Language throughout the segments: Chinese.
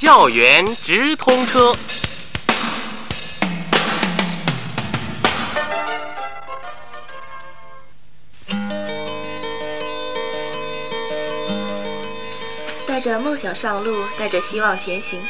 校园直通车。带着梦想上路，带着希望前行。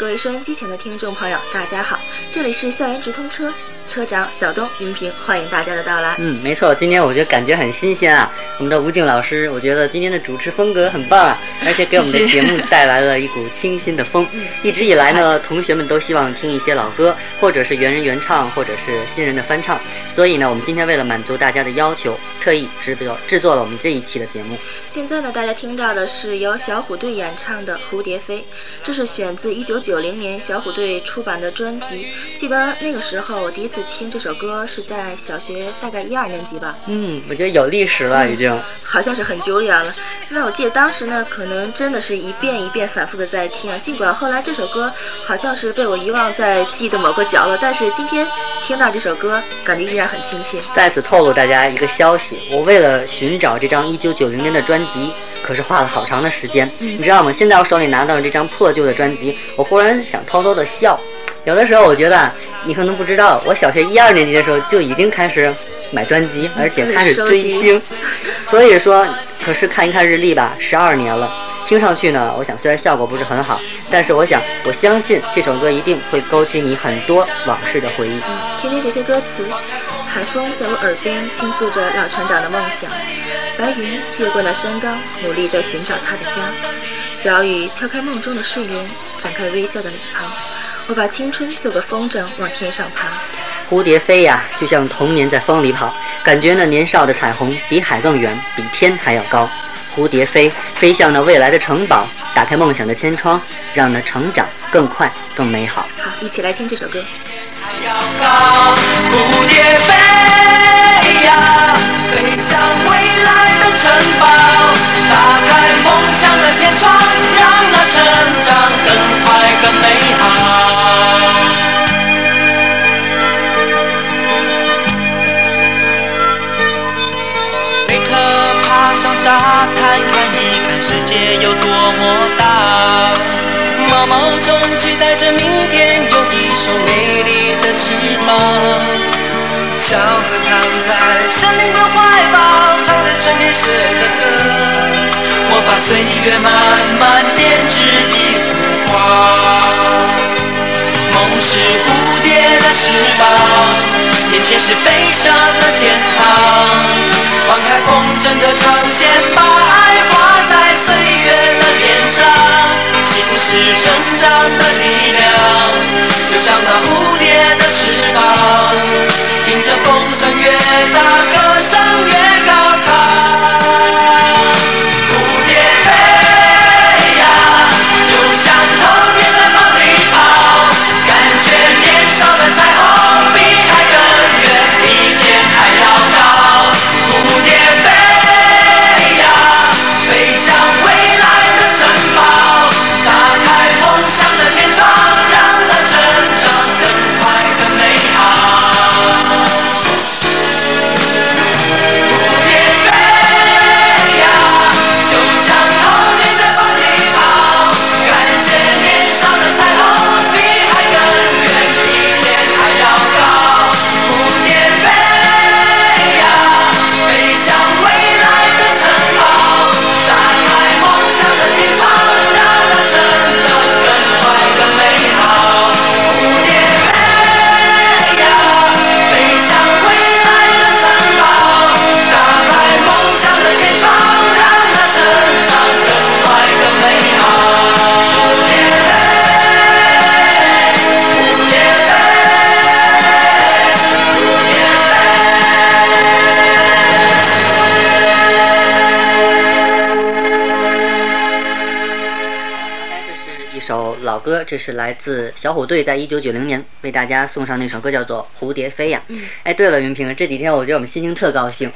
各位收音机前的听众朋友，大家好，这里是校园直通车，车长小东、云平，欢迎大家的到来。嗯，没错，今天我觉得感觉很新鲜啊。我们的吴静老师，我觉得今天的主持风格很棒啊，而且给我们的节目带来了一股清新的风。一直以来呢，同学们都希望听一些老歌，或者是原人原唱，或者是新人的翻唱。所以呢，我们今天为了满足大家的要求，特意制作制作了我们这一期的节目。现在呢，大家听到的是由小虎队演唱的《蝴蝶飞》，这是选自一九九零年小虎队出版的专辑。记得那个时候，我第一次听这首歌是在小学大概一二年级吧。嗯，我觉得有历史了，已经。好像是很久远了。那我记得当时呢，可能真的是一遍一遍反复的在听。尽管后来这首歌好像是被我遗忘在记忆的某个角落，但是今天听到这首歌，感觉依然很亲切。在此透露大家一个消息：我为了寻找这张一九九零年的专辑，可是花了好长的时间。你知道吗？现在我手里拿到了这张破旧的专辑，我忽然想偷偷的笑。有的时候我觉得你可能不知道，我小学一二年级的时候就已经开始买专辑，而且开始追星。所以说，可是看一看日历吧，十二年了。听上去呢，我想虽然效果不是很好，但是我想我相信这首歌一定会勾起你很多往事的回忆。听听这些歌词，海风在我耳边倾诉着老船长的梦想，白云越过那山岗，努力在寻找他的家。小雨敲开梦中的睡莲，展开微笑的脸庞。我把青春做个风筝，往天上爬。蝴蝶飞呀，就像童年在风里跑，感觉那年少的彩虹比海更远，比天还要高。蝴蝶飞，飞向那未来的城堡，打开梦想的天窗，让那成长更快更美好。好，一起来听这首歌。还要高，蝴蝶飞呀，城堡，打开梦想的天窗，让那成长更快更美好。贝壳爬上沙滩，看一看世界有多么大。毛毛虫期待着明天有一双美丽的翅膀。小河躺在森林的岁月慢慢编织一幅画。梦是蝴蝶的翅膀，眼前是飞翔的天堂。放开风筝的长线，把爱画在岁月的脸上。心是成长的力量，就像那蝴蝶的翅膀，迎着风声越大，这是来自小虎队在一九九零年为大家送上那首歌，叫做《蝴蝶飞》呀。嗯哎，对了，云平，这几天我觉得我们心情特高兴。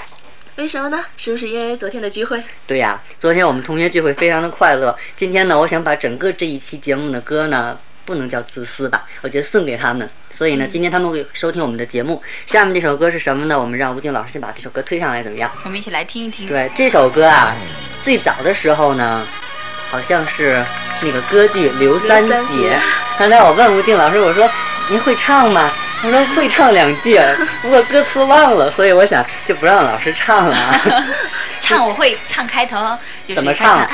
为什么呢？是不是因为昨天的聚会？对呀，昨天我们同学聚会非常的快乐。今天呢，我想把整个这一期节目的歌呢，不能叫自私吧，我觉得送给他们。所以呢，今天他们会收听我们的节目。下面这首歌是什么呢？我们让吴静老师先把这首歌推上来，怎么样？我们一起来听一听。对，这首歌啊，最早的时候呢，好像是那个歌剧《刘三姐姐》。刚才我问吴静老师，我说您会唱吗？他说会唱两句，不过歌词忘了，所以我想就不让老师唱了啊。唱我会唱开头，就是怎么唱哎，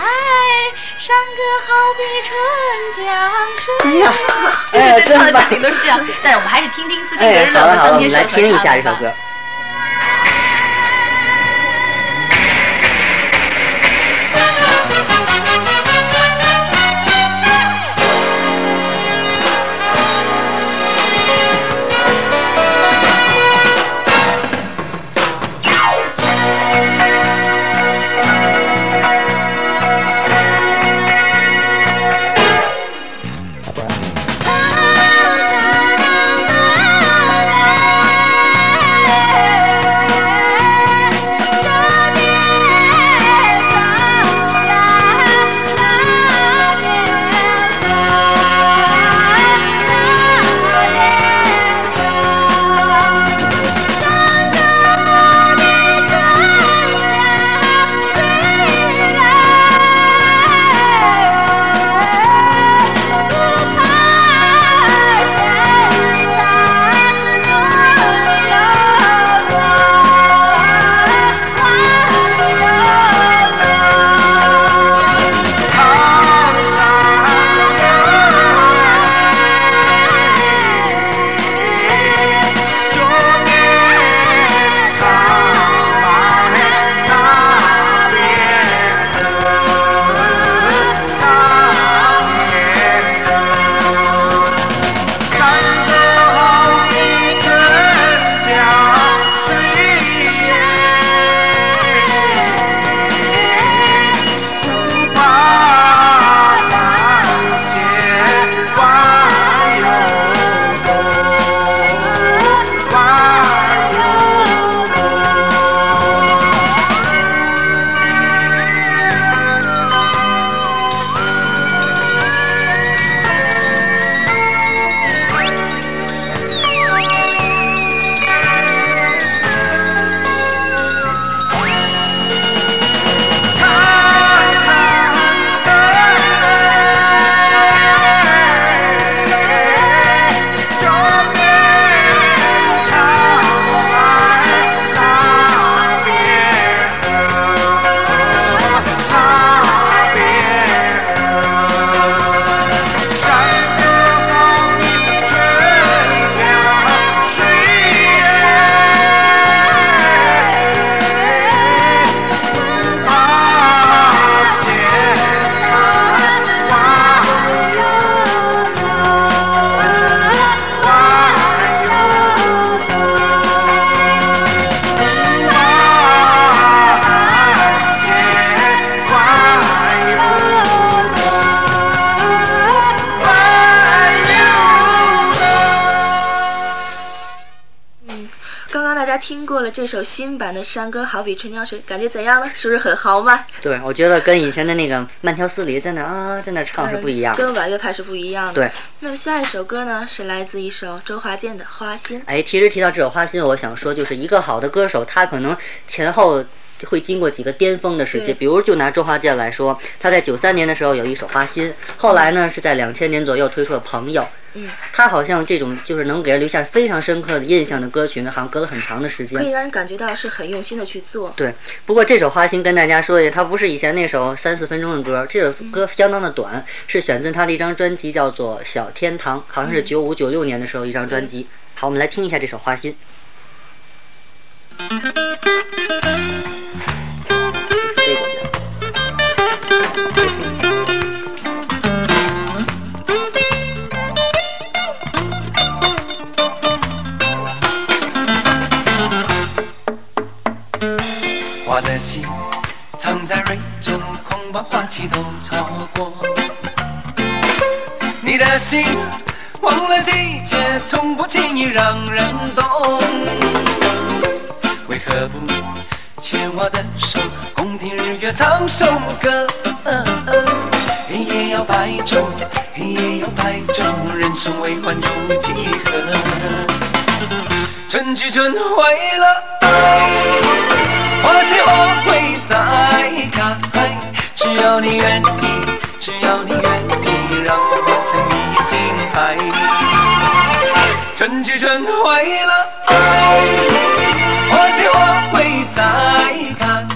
山歌好比春江水。哎呀，哎呀，真棒唱的肯！定都是这样，但是我们还是听听斯琴格哎，日乐好了好了，我们来听一下这首歌。了这首新版的《山歌好比春江水》，感觉怎样呢？是不是很豪迈？对，我觉得跟以前的那个慢条斯理在那啊在那唱是不一样的。嗯跟婉乐派是不一样的。对。那么下一首歌呢，是来自一首周华健的《花心》。哎，其实提到这首《花心》，我想说，就是一个好的歌手，他可能前后会经过几个巅峰的时期。比如就拿周华健来说，他在九三年的时候有一首《花心》，后来呢是在两千年左右推出了《朋友》。嗯，他好像这种就是能给人留下非常深刻的印象的歌曲呢，好像隔了很长的时间可。以让人感觉到是很用心的去做。对，不过这首《花心》跟大家说一下，它不是以前那首三四分钟的歌，这首歌相当的短，是选自他的一张专辑，叫做《小天堂》，好像是九五九六年的时候一张专辑。好，我们来听一下这首《花心》。心藏在蕊中，恐怕花期都超过。你的心忘了季节，从不轻易让人懂。为何不牵我的手，共听日月唱首歌？黑夜要白昼，黑夜要白昼，人生为欢有几何？春去春回了。花会再开只要你愿意只要你愿意让梦划向你心海。春去春会来花谢花会再开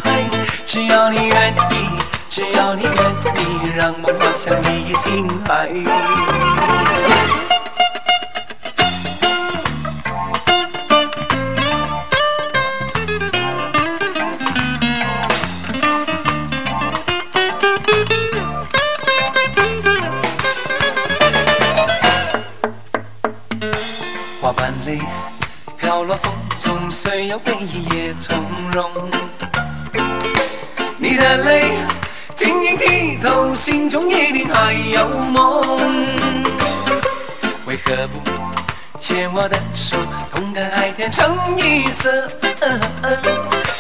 只要你愿意只要你愿意让梦划向你心海。要回忆也从容，你的泪晶莹剔透，心中一定还有梦。为何不牵我的手，同看海天成一色？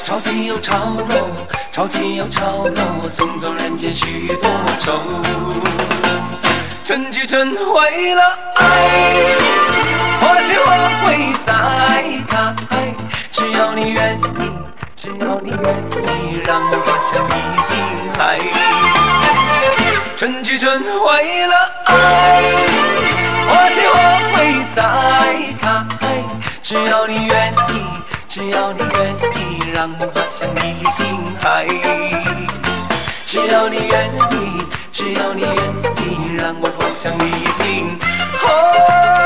潮起又潮落，潮起又潮落，送走人间许多愁。春去春回了爱，或许我会再开。只要你愿意，只要你愿意，让我滑向你心海。春去春回了爱，或许我会再开。只要你愿意，只要你愿意，让我滑向你心海。只要你愿意，只要你愿意，让我滑向你心海。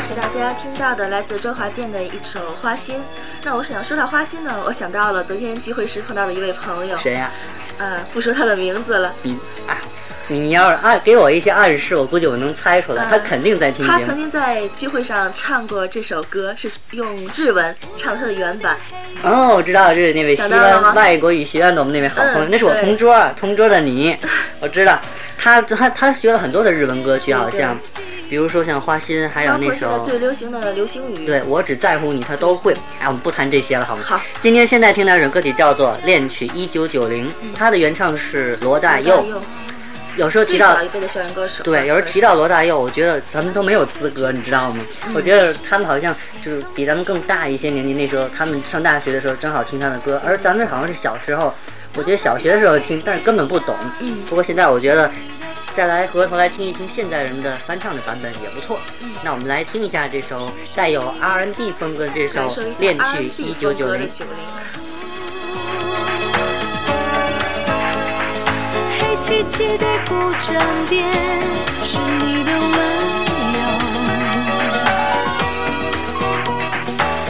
是大家听到的来自周华健的一首《花心》。那我想说到花心呢，我想到了昨天聚会时碰到的一位朋友。谁呀？呃，不说他的名字了。你啊，你你要是暗给我一些暗示，我估计我能猜出来。他肯定在听。他曾经在聚会上唱过这首歌，是用日文唱他的原版。哦，我知道，这是那位西安外国语学院的我们那位好朋友，那是我同桌，同桌的你，我知道。他他他学了很多的日文歌曲，好像。比如说像花心，还有那首最流行的流行语。对我只在乎你，他都会。哎，我们不谈这些了，好吗？好。今天现在听到这首歌曲叫做《恋曲一九九零》，它的原唱是罗大佑。有时候提到对，有时候提到罗大佑，我觉得咱们都没有资格，你知道吗？我觉得他们好像就是比咱们更大一些年纪，那时候他们上大学的时候正好听他的歌，而咱们好像是小时候，我觉得小学的时候听，但是根本不懂。嗯。不过现在我觉得。再来回头来听一听现代人的翻唱的版本也不错。那我们来听一下这首带有 R&B 风格的这首《恋曲一九九零》。黑漆漆的古镇边，是你的温柔。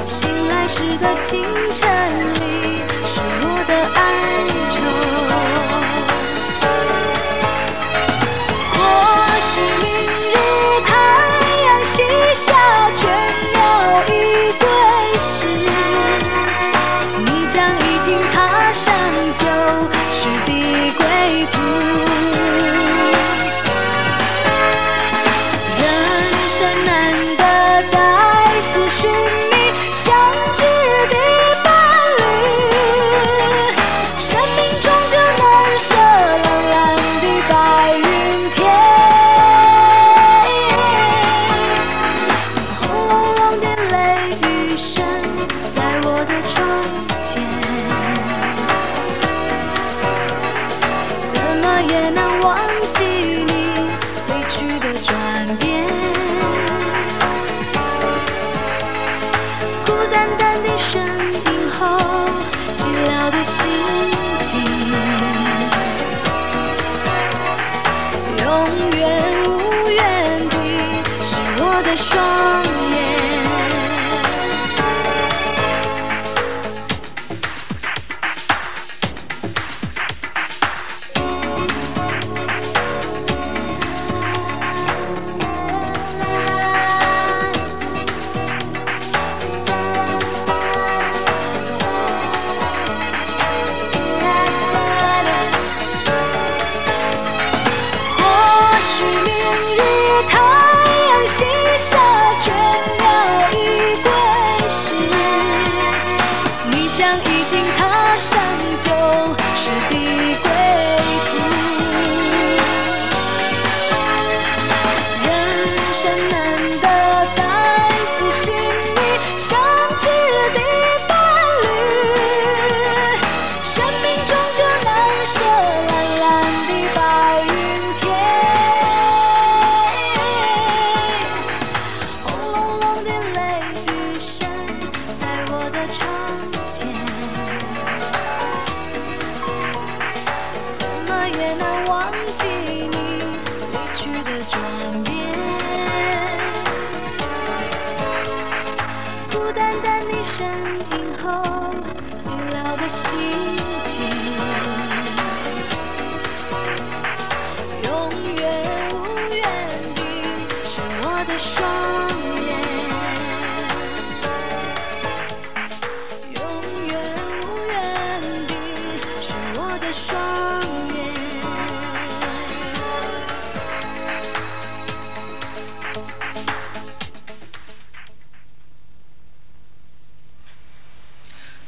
醒来时的清晨里，是我的哀愁。永远无怨的是我的双眼。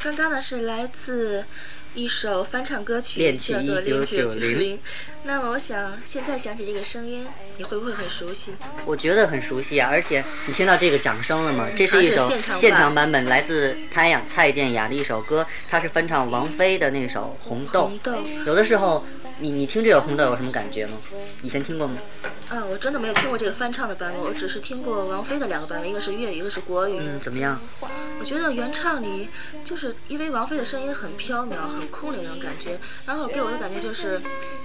刚刚呢是来自一首翻唱歌曲，恋曲叫做《恋曲1990零》。那么我想现在想起这个声音，你会不会很熟悉？我觉得很熟悉啊，而且你听到这个掌声了吗？这是一首现场版现场版本，来自太阳蔡健雅的一首歌，它是翻唱王菲的那首《红豆红》。豆有的时候，你你听这首《红豆》有什么感觉吗？以前听过吗？啊，我真的没有听过这个翻唱的版本，我只是听过王菲的两个版本，一个是粤语，一个是国语。嗯，怎么样？我觉得原唱里，就是因为王菲的声音很飘渺、很空灵那种感觉，然后给我的感觉就是，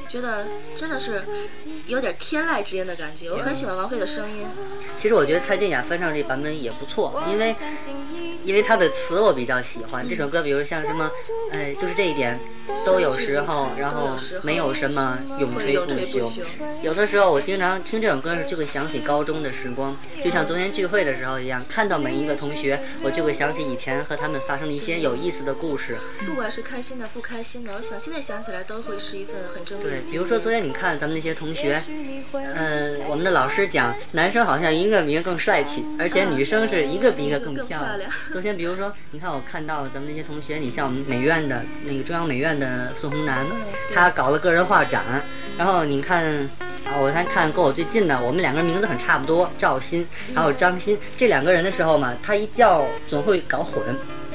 觉得真的是有点天籁之音的感觉。我很喜欢王菲的声音。其实我觉得蔡健雅翻唱这版本也不错，因为因为她的词我比较喜欢。这首歌，比如像什么，哎，就是这一点，都有时候，然后没有什么永垂不朽。有的时候我经常听这首歌时，就会想起高中的时光，就像昨天聚会的时候一样，看到每一个同学，我就会想起以前和他们发生的一些有意思的故事。不管是开心的、不开心的，我想现在想起来都会是一份很珍贵的对。比如说昨天你看咱们那些同学，嗯、我们的老师讲，男生好像一个比一个更帅气，而且女生是一个比一个更更漂漂亮昨天比如说，你看我看到咱们那些同学，你像我们美院的那个中央美院的孙红楠，他搞了个人画展，然后你看。啊，我还看跟我最近的，我们两个人名字很差不多，赵鑫还有张鑫这两个人的时候嘛，他一叫总会搞混。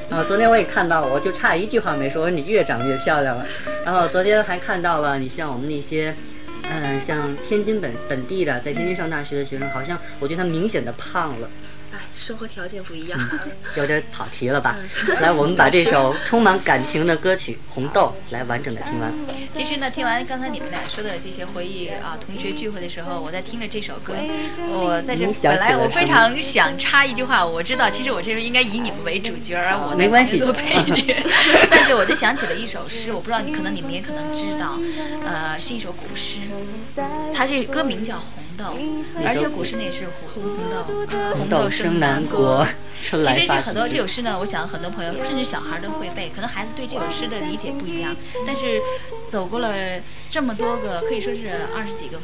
然后昨天我也看到，我就差一句话没说，我说你越长越漂亮了。然后昨天还看到了，你像我们那些，嗯，像天津本本地的，在天津上大学的学生，好像我觉得他明显的胖了，生活条件不一样。有点跑题了吧？来，我们把这首充满感情的歌曲《红豆》来完整的听完。其实呢，听完刚才你们俩说的这些回忆啊，同学聚会的时候，我在听着这首歌，我在这本来我非常想插一句话，我知道其实我这时候应该以你们为主角，而我在没关系旁边做配角，但是我就想起了一首诗，我不知道你可能你们也可能知道，呃，是一首古诗，它这歌名叫《红豆》，而这个古诗呢也是红红豆，红豆生南国，春其实这很多几这首诗呢，我想很多朋友甚至小孩都会背，可能孩子对这首诗的理解不一样，但是走过了这么多个，可以说是二十几个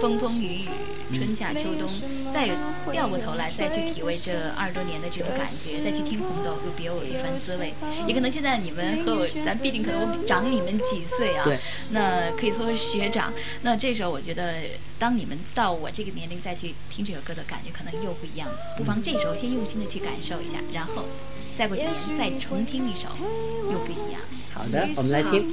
风风雨雨、春夏秋冬，再掉过头来再去体味这二十多年的这种感觉，再去听红豆，又别有一番滋味。也可能现在你们和我，咱毕竟可能长你们几岁啊，对那可以说是学长。那这时候我觉得，当你们到我这个年龄再去听这首歌的感觉，可能又不一样了。不妨这时候先用心的去感受一下，然后再过几年再重听一首，又不一样。好的，我们来听。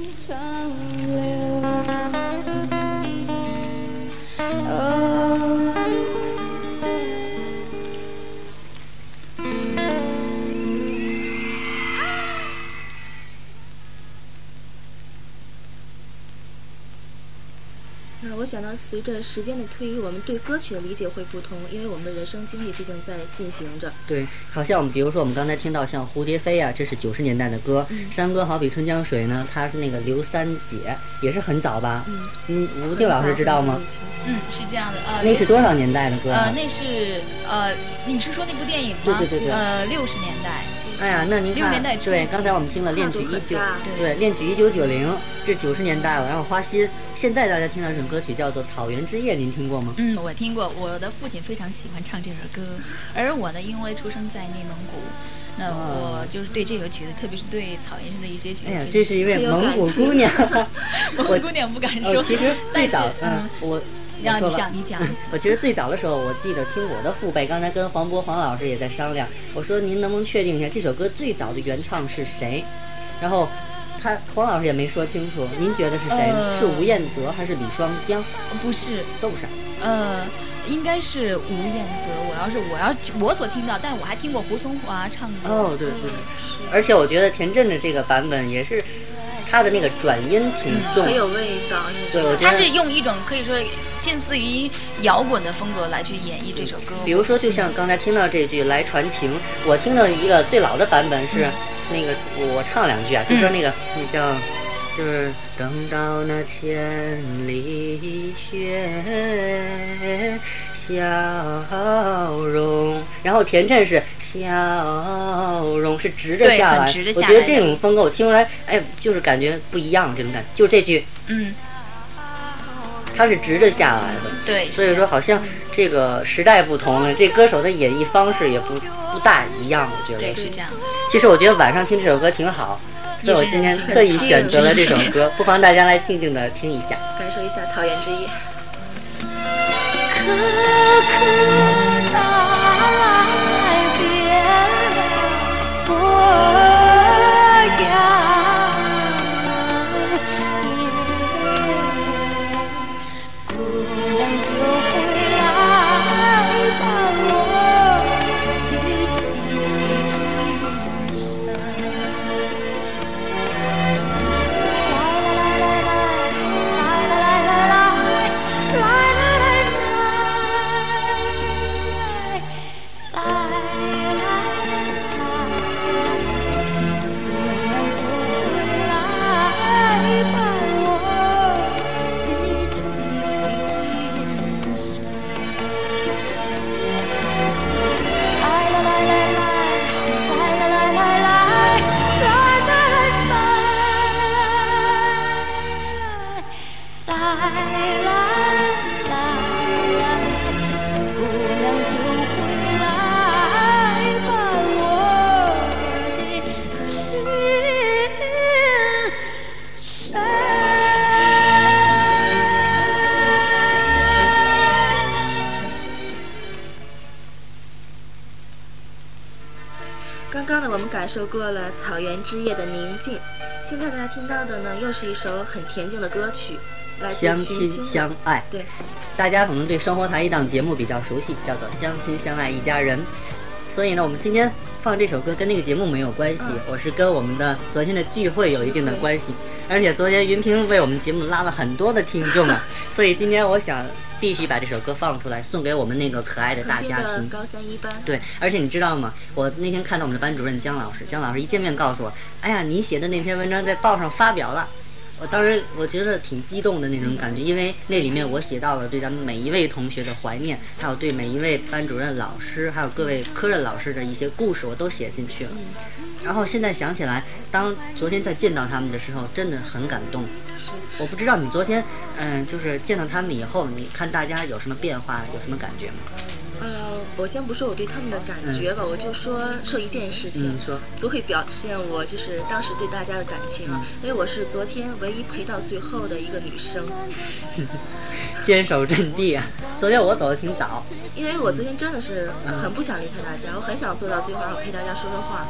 我想呢，随着时间的推移，我们对歌曲的理解会不同，因为我们的人生经历毕竟在进行着。对，好像我们比如说我们刚才听到像蝴蝶飞啊，这是九十年代的歌。山歌好比春江水呢，它是那个刘三姐，也是很早吧？嗯，吴静老师知道吗？嗯，是这样的，呃，那是多少年代的歌啊？呃，那是呃，你是说那部电影吗？对对对对呃，六十年代。哎呀，那您六看年代对，刚才我们听了《恋曲一九》，对对，《恋曲一九九零》，这九十年代了。然后花心，现在大家听到这首歌曲叫做《草原之夜》，您听过吗？嗯，我听过，我的父亲非常喜欢唱这首歌，而我呢，因为出生在内蒙古，那我就是对这首曲子，特别是对草原上的一些曲子，哎呀，这是一位蒙古姑娘。蒙古姑娘不敢说。哦，其实 最早，嗯，我让你讲，你讲。我其实最早的时候，我记得听我的父辈，刚才跟黄渤黄老师也在商量，我说您能不能确定一下这首歌最早的原唱是谁？然后他黄老师也没说清楚，您觉得是谁？呃是吴彦泽还是李双江？不是，都不是。呃，应该是吴彦泽。我要是我要我所听到，但是我还听过胡松华唱的。哦，对对，而且我觉得田震的这个版本也是，他的那个转音挺重。很有味道。你知道吗对我觉得他是用一种可以说近似于摇滚的风格来去演绎这首歌。比如说，就像刚才听到这句“来传情”，我听到一个最老的版本是，那个我唱两句啊，就说那个、那叫。就是等到那千里雪消融，然后田震是笑容是直着下来，我觉得这种风格我听出来，哎，就是感觉不一样，这种感觉，就这句。嗯，它是直着下来的，对，所以说好像这个时代不同了，这歌手的演绎方式也不不大一样，我觉对得。是这样的。其实我觉得晚上听这首歌挺好，所以我今天特意选择了这首歌，不妨大家来静静的听一下。感受一下草原之夜。可可来别过了草原之夜的宁静，现在大家听到的呢，又是一首很恬静的歌曲，来自相亲相爱，对，大家可能对生活台一档节目比较熟悉，叫做《相亲相爱一家人》。所以呢，我们今天放这首歌跟那个节目没有关系，嗯我是跟我们的昨天的聚会有一定的关系。而且昨天云平为我们节目拉了很多的听众啊，所以今天我想必须把这首歌放出来，送给我们那个可爱的大家庭。高三一班，对，而且你知道吗？我那天看到我们的班主任姜老师，姜老师一见面告诉我，哎呀，你写的那篇文章在报上发表了。我当时我觉得挺激动的那种感觉，因为那里面我写到了对咱们每一位同学的怀念，还有对每一位班主任老师，还有各位科任老师的一些故事，我都写进去了。然后现在想起来，当昨天再见到他们的时候，真的很感动。我不知道你昨天，嗯，就是见到他们以后，你看大家有什么变化，有什么感觉吗？呃，我先不说我对他们的感觉吧，我就说说一件事情足可以表现我就是当时对大家的感情，嗯。因为我是昨天唯一陪到最后的一个女生，坚守阵地啊！昨天我走的挺早，因为我昨天真的是嗯。很不想离开大家，我很想坐到最后，然后陪大家说说话。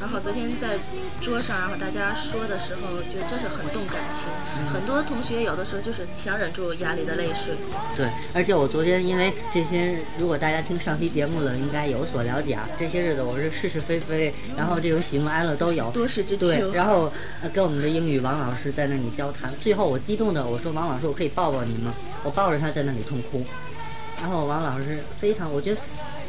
然后昨天在桌上，然后大家说的时候，就真是很动感情。嗯很多同学有的时候就是强忍住压力的泪水。对，而且我昨天因为这些，如果大家听上期节目了，应该有所了解啊。这些日子我是是是非非，然后这种喜怒哀乐都有。多事之秋对，然后呃跟我们的英语王老师在那里交谈，最后我激动的我说王老师，我可以抱抱你吗？我抱着他在那里痛哭，然后王老师非常，我觉得。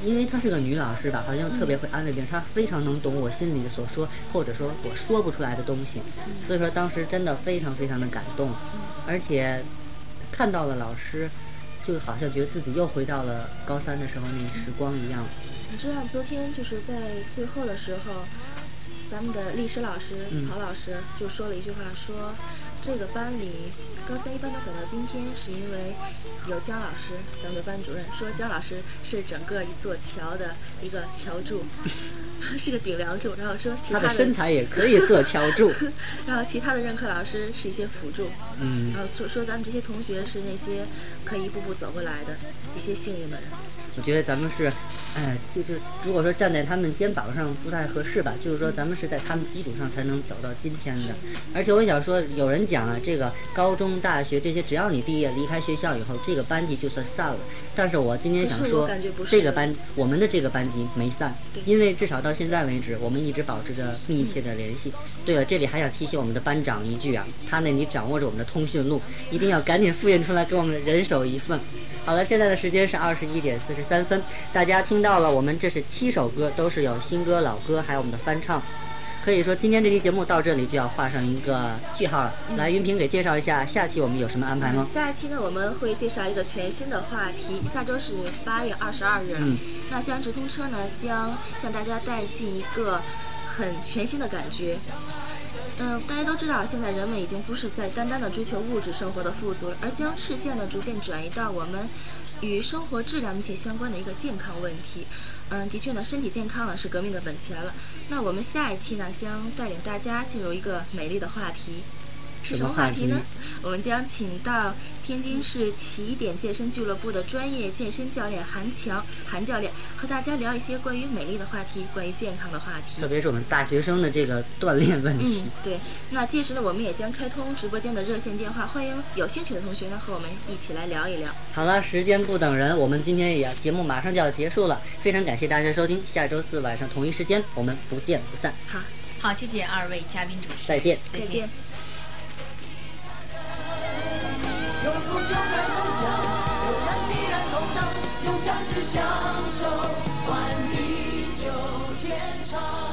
因为她是个女老师吧，好像特别会安慰别人，她非常能懂我心里所说，或者说我说不出来的东西，所以说当时真的非常非常的感动，而且看到了老师，就好像觉得自己又回到了高三的时候那时光一样。你知道昨天就是在最后的时候，咱们的历史老师嗯曹老师就说了一句话，说这个班里高三一班能走到今天，是因为有姜老师，咱们的班主任说姜老师是整个一座桥的一个桥柱，是个顶梁柱，然后说其他她的身材也可以做桥柱，然后其他的任课老师是一些辅助，嗯。然，后说说咱们这些同学是那些可以一步步走过来的一些幸运的人。我觉得咱们是，哎，就是如果说站在他们肩膀上不太合适吧，就是说咱们是在他们基础上才能走到今天的。而且我想说，有人讲啊，这个高中、大学这些，只要你毕业离开学校以后，这个班级就算散了。但是我今天想说这个班我们的这个班级没散，因为至少到现在为止，我们一直保持着密切的联系。对了，这里还想提醒我们的班长一句啊，他那里掌握着我们的通讯录，一定要赶紧复印出来，给我们人手一份。好了，现在的时间是二十一点四十三分，大家听到到了，我们这是七首歌，都是有新歌、老歌，还有我们的翻唱。可以说今天这期节目到这里就要画上一个句号了。来，云平给介绍一下下期我们有什么安排吗？下一期呢，我们会介绍一个全新的话题。下周是八月二十二日，那西安直通车呢将向大家带进一个很全新的感觉。嗯，大家都知道，现在人们已经不是在单单的追求物质生活的富足了，而将视线呢逐渐转移到我们与生活质量密切相关的一个健康问题。嗯，的确呢，身体健康呢是革命的本钱了。那我们下一期呢将带领大家进入一个美丽的话题，是什么话题呢？我们将请到天津市起点健身俱乐部的专业健身教练韩强韩教练，和大家聊一些关于美丽的话题，关于健康的话题。特别是我们大学生的这个锻炼问题。嗯，对。那届时呢，我们也将开通直播间的热线电话，欢迎有兴趣的同学呢和我们一起来聊一聊。好了，时间不等人，我们今天也节目马上就要结束了，非常感谢大家收听，下周四晚上同一时间我们不见不散，好，好，谢谢二位嘉宾主持，再见。再见。当然，梦想永远必然同当，用相知相守换地久天长。